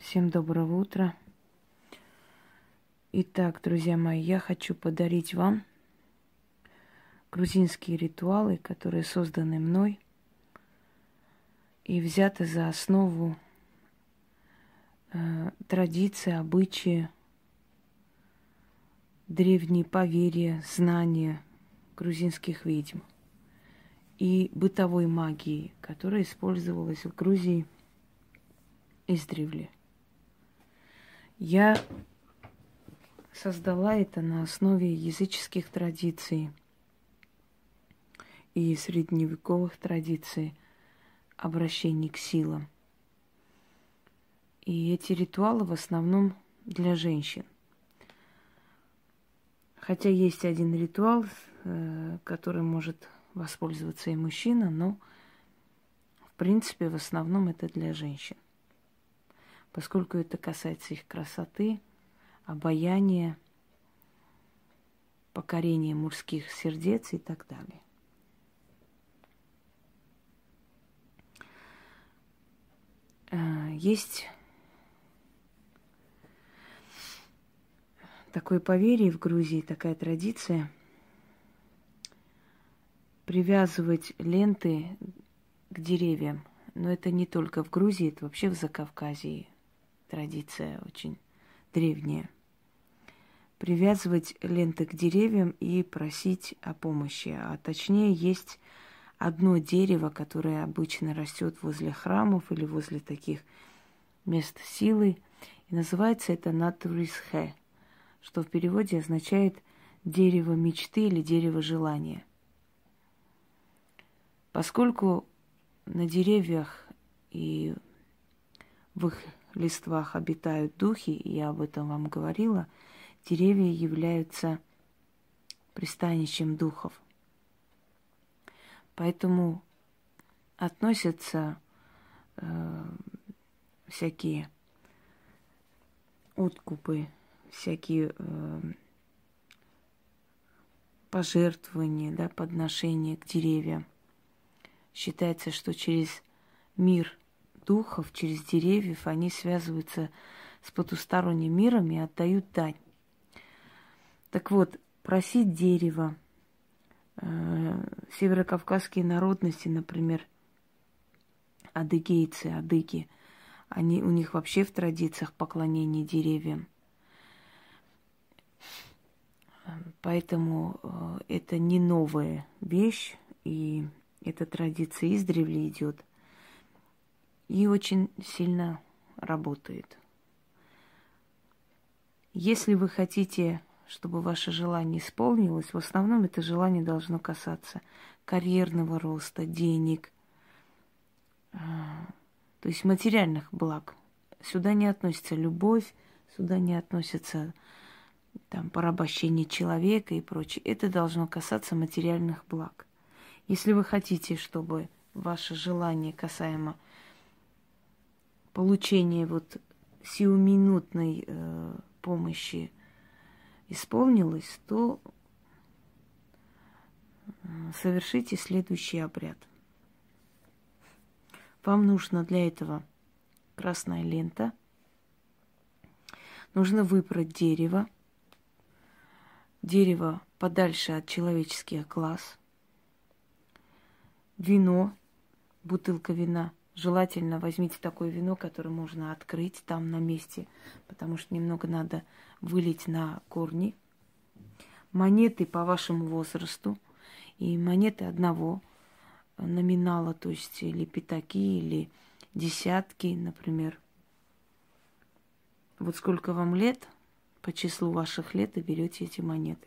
Всем доброго утра. Итак, друзья мои, я хочу подарить вам грузинские ритуалы, которые созданы мной и взяты за основу э, традиции, обычаи, древние поверья, знания грузинских ведьм и бытовой магии, которая использовалась в Грузии издревле. Я создала это на основе языческих традиций и средневековых традиций обращений к силам. И эти ритуалы в основном для женщин. Хотя есть один ритуал, э, который может воспользоваться и мужчина, но в принципе в основном это для женщин. Поскольку это касается их красоты, обаяния, покорения мужских сердец и так далее. Э, есть такое поверье в Грузии, такая традиция привязывать ленты к деревьям. Но это не только в Грузии, это вообще в Закавказье традиция очень древняя. Привязывать ленты к деревьям и просить о помощи. А точнее, есть одно дерево, которое обычно растет возле храмов или возле таких мест силы. И называется это Натурисхе что в переводе означает дерево мечты или дерево желания. Поскольку на деревьях и в их листвах обитают духи, и я об этом вам говорила, деревья являются пристанищем духов. Поэтому относятся э, всякие откупы всякие э, пожертвования, да, подношения к деревьям. Считается, что через мир духов, через деревьев они связываются с потусторонним миром и отдают дань. Так вот, просить дерево, э, северокавказские народности, например, адыгейцы, адыги, они, у них вообще в традициях поклонение деревьям – Поэтому э, это не новая вещь, и эта традиция издревле идет и очень сильно работает. Если вы хотите, чтобы ваше желание исполнилось, в основном это желание должно касаться карьерного роста, денег, э, то есть материальных благ. Сюда не относится любовь, сюда не относится там, порабощение человека и прочее. Это должно касаться материальных благ. Если вы хотите, чтобы ваше желание касаемо получения вот сиюминутной э, помощи исполнилось, то э, совершите следующий обряд. Вам нужно для этого красная лента. Нужно выбрать дерево – дерево подальше от человеческих глаз, вино, бутылка вина. Желательно возьмите такое вино, которое можно открыть там на месте, потому что немного надо вылить на корни. Монеты по вашему возрасту и монеты одного номинала, то есть или пятаки, или десятки, например. Вот сколько вам лет – по числу ваших лет и берете эти монеты.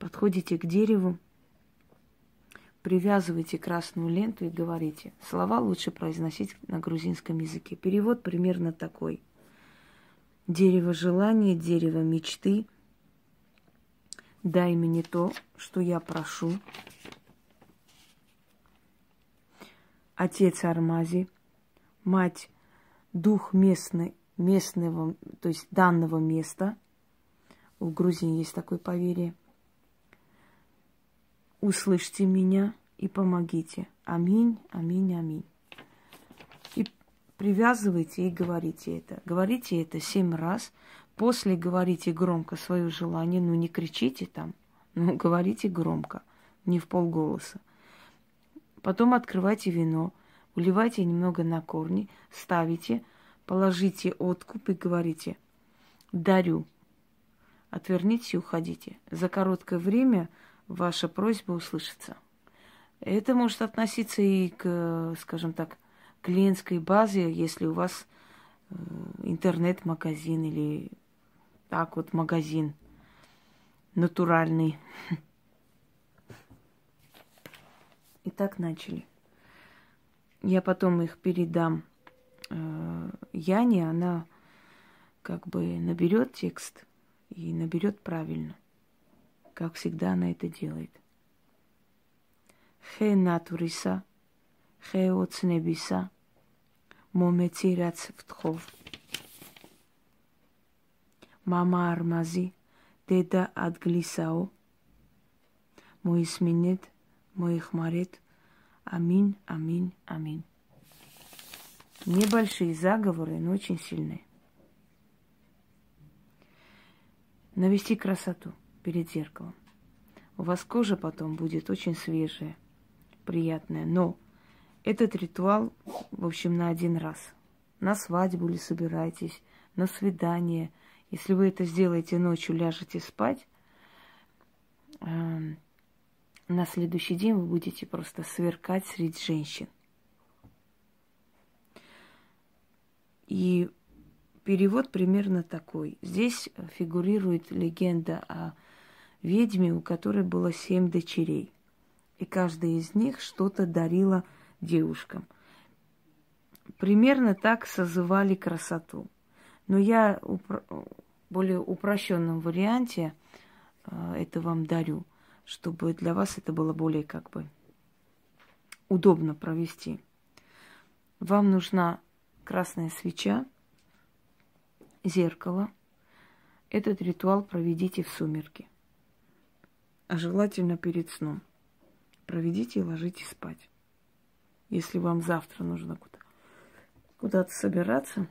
Подходите к дереву, привязывайте красную ленту и говорите. Слова лучше произносить на грузинском языке. Перевод примерно такой. Дерево желания, дерево мечты. Дай мне то, что я прошу. Отец Армази, мать, дух местный, местного, то есть данного места. У Грузии есть такое поверье. Услышьте меня и помогите. Аминь, аминь, аминь. И привязывайте и говорите это. Говорите это семь раз. После говорите громко свое желание. Ну, не кричите там. Ну, говорите громко, не в полголоса. Потом открывайте вино, уливайте немного на корни, ставите, положите откуп и говорите «дарю». Отвернитесь и уходите. За короткое время ваша просьба услышится. Это может относиться и к, скажем так, клиентской базе, если у вас э, интернет-магазин или так вот магазин натуральный. И так начали. Я потом их передам э, Яне, она как бы наберет текст и наберет правильно. Как всегда она это делает. ხე ნატვრისა, ხე ოცნებისა, მომეცი რაც ვთხოვ. мама არმაზი, დედა ადგლისაო, მოისმინეთ, მოიხმარეთ, амин, амин, амин. Небольшие заговоры, но очень сильные. Навести красоту перед зеркалом. У вас кожа потом будет очень свежая приятное. Но этот ритуал, в общем, на один раз. На свадьбу ли собираетесь, на свидание. Если вы это сделаете ночью, ляжете спать, э, на следующий день вы будете просто сверкать среди женщин. И перевод примерно такой. Здесь фигурирует легенда о ведьме, у которой было семь дочерей – и каждая из них что-то дарила девушкам. Примерно так созывали красоту. Но я в более упрощенном варианте э, это вам дарю, чтобы для вас это было более как бы удобно провести. Вам нужна красная свеча, зеркало. Этот ритуал проведите в сумерки, а желательно перед сном проведите и ложитесь спать. Если вам завтра нужно куда- куда-то собираться,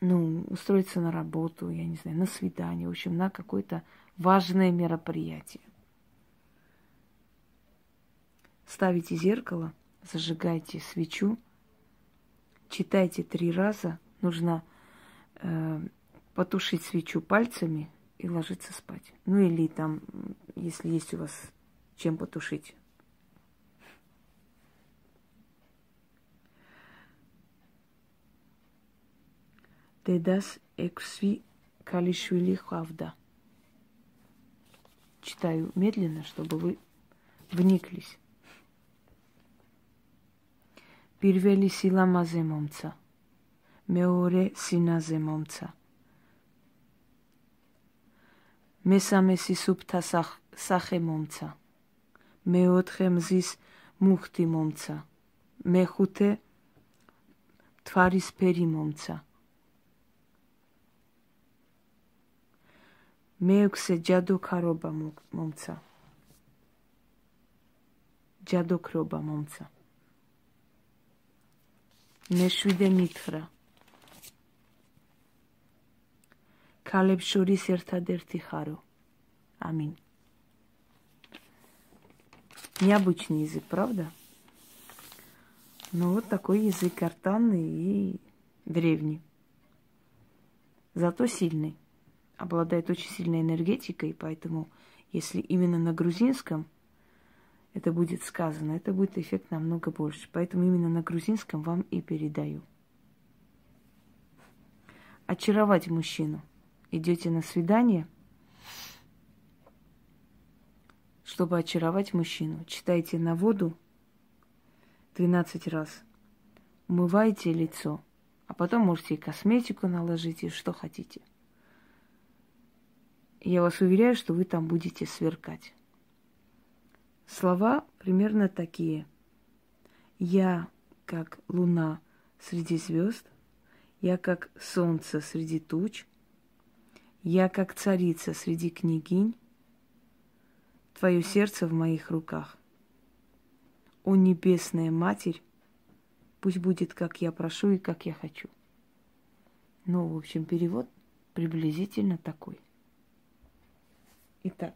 ну, устроиться на работу, я не знаю, на свидание, в общем, на какое-то важное мероприятие. Ставите зеркало, зажигайте свечу, читайте три раза. Нужно э, потушить свечу пальцами и ложиться спать. Ну или там, если есть у вас чем потушить. Дедас эксви калишвили хавда. Читаю медленно, чтобы вы вниклись. პირველი სილამაზე მომცა. მეორე სინაზე მომცა. მესამე სისუფთა სახე მომცა. მეოთხე მზის მუხტი მომცა. მეხუთე თვარისფერი მომცა. მეექვსე ჯადოქარობა მომცა. ჯადოქრობა მომცა. მეშვიდე მითხრა. ქალებს შორის ერთადერთი ხარო. ამინ. Необычный язык, правда? Ну вот такой язык гортанный и древний. Зато сильный. Обладает очень сильной энергетикой, поэтому если именно на грузинском это будет сказано, это будет эффект намного больше. Поэтому именно на грузинском вам и передаю. Очаровать мужчину. Идете на свидание – чтобы очаровать мужчину. Читайте на воду 12 раз. Умывайте лицо. А потом можете и косметику наложить, и что хотите. Я вас уверяю, что вы там будете сверкать. Слова примерно такие. Я как луна среди звезд, я как солнце среди туч, я как царица среди княгинь, Твое сердце в моих руках. О небесная Матерь, пусть будет, как я прошу и как я хочу. Ну, в общем, перевод приблизительно такой. Итак.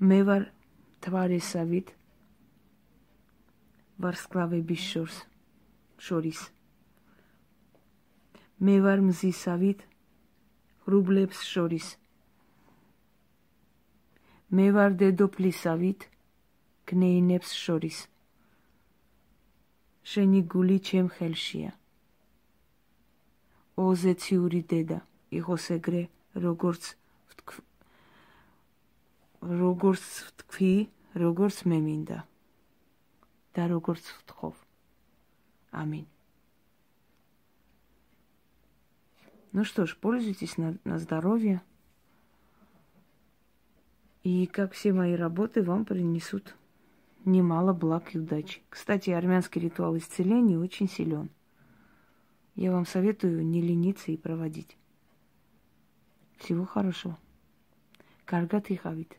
Мевар თვარესავით ვარსკვლავების შორს შორის. მე ვარ მზისავით რუბლებს შორის. მე ვარ დედოფლისავით გნეინებს შორის. შენი გული ჩემ ხელშია. ოზეციური დედა იყოს ეგრე როგორც როგორც ვთქვი, როგორც მე მინდა და როგორც ვთხოვ. Аминь. Ну что ж, пользуйтесь на, на здоровье. И как все мои работы вам принесут немало благ и удачи. Кстати, армянский ритуал исцеления очень силен. Я вам советую не лениться и проводить. Всего хорошего. Каргат и хавит.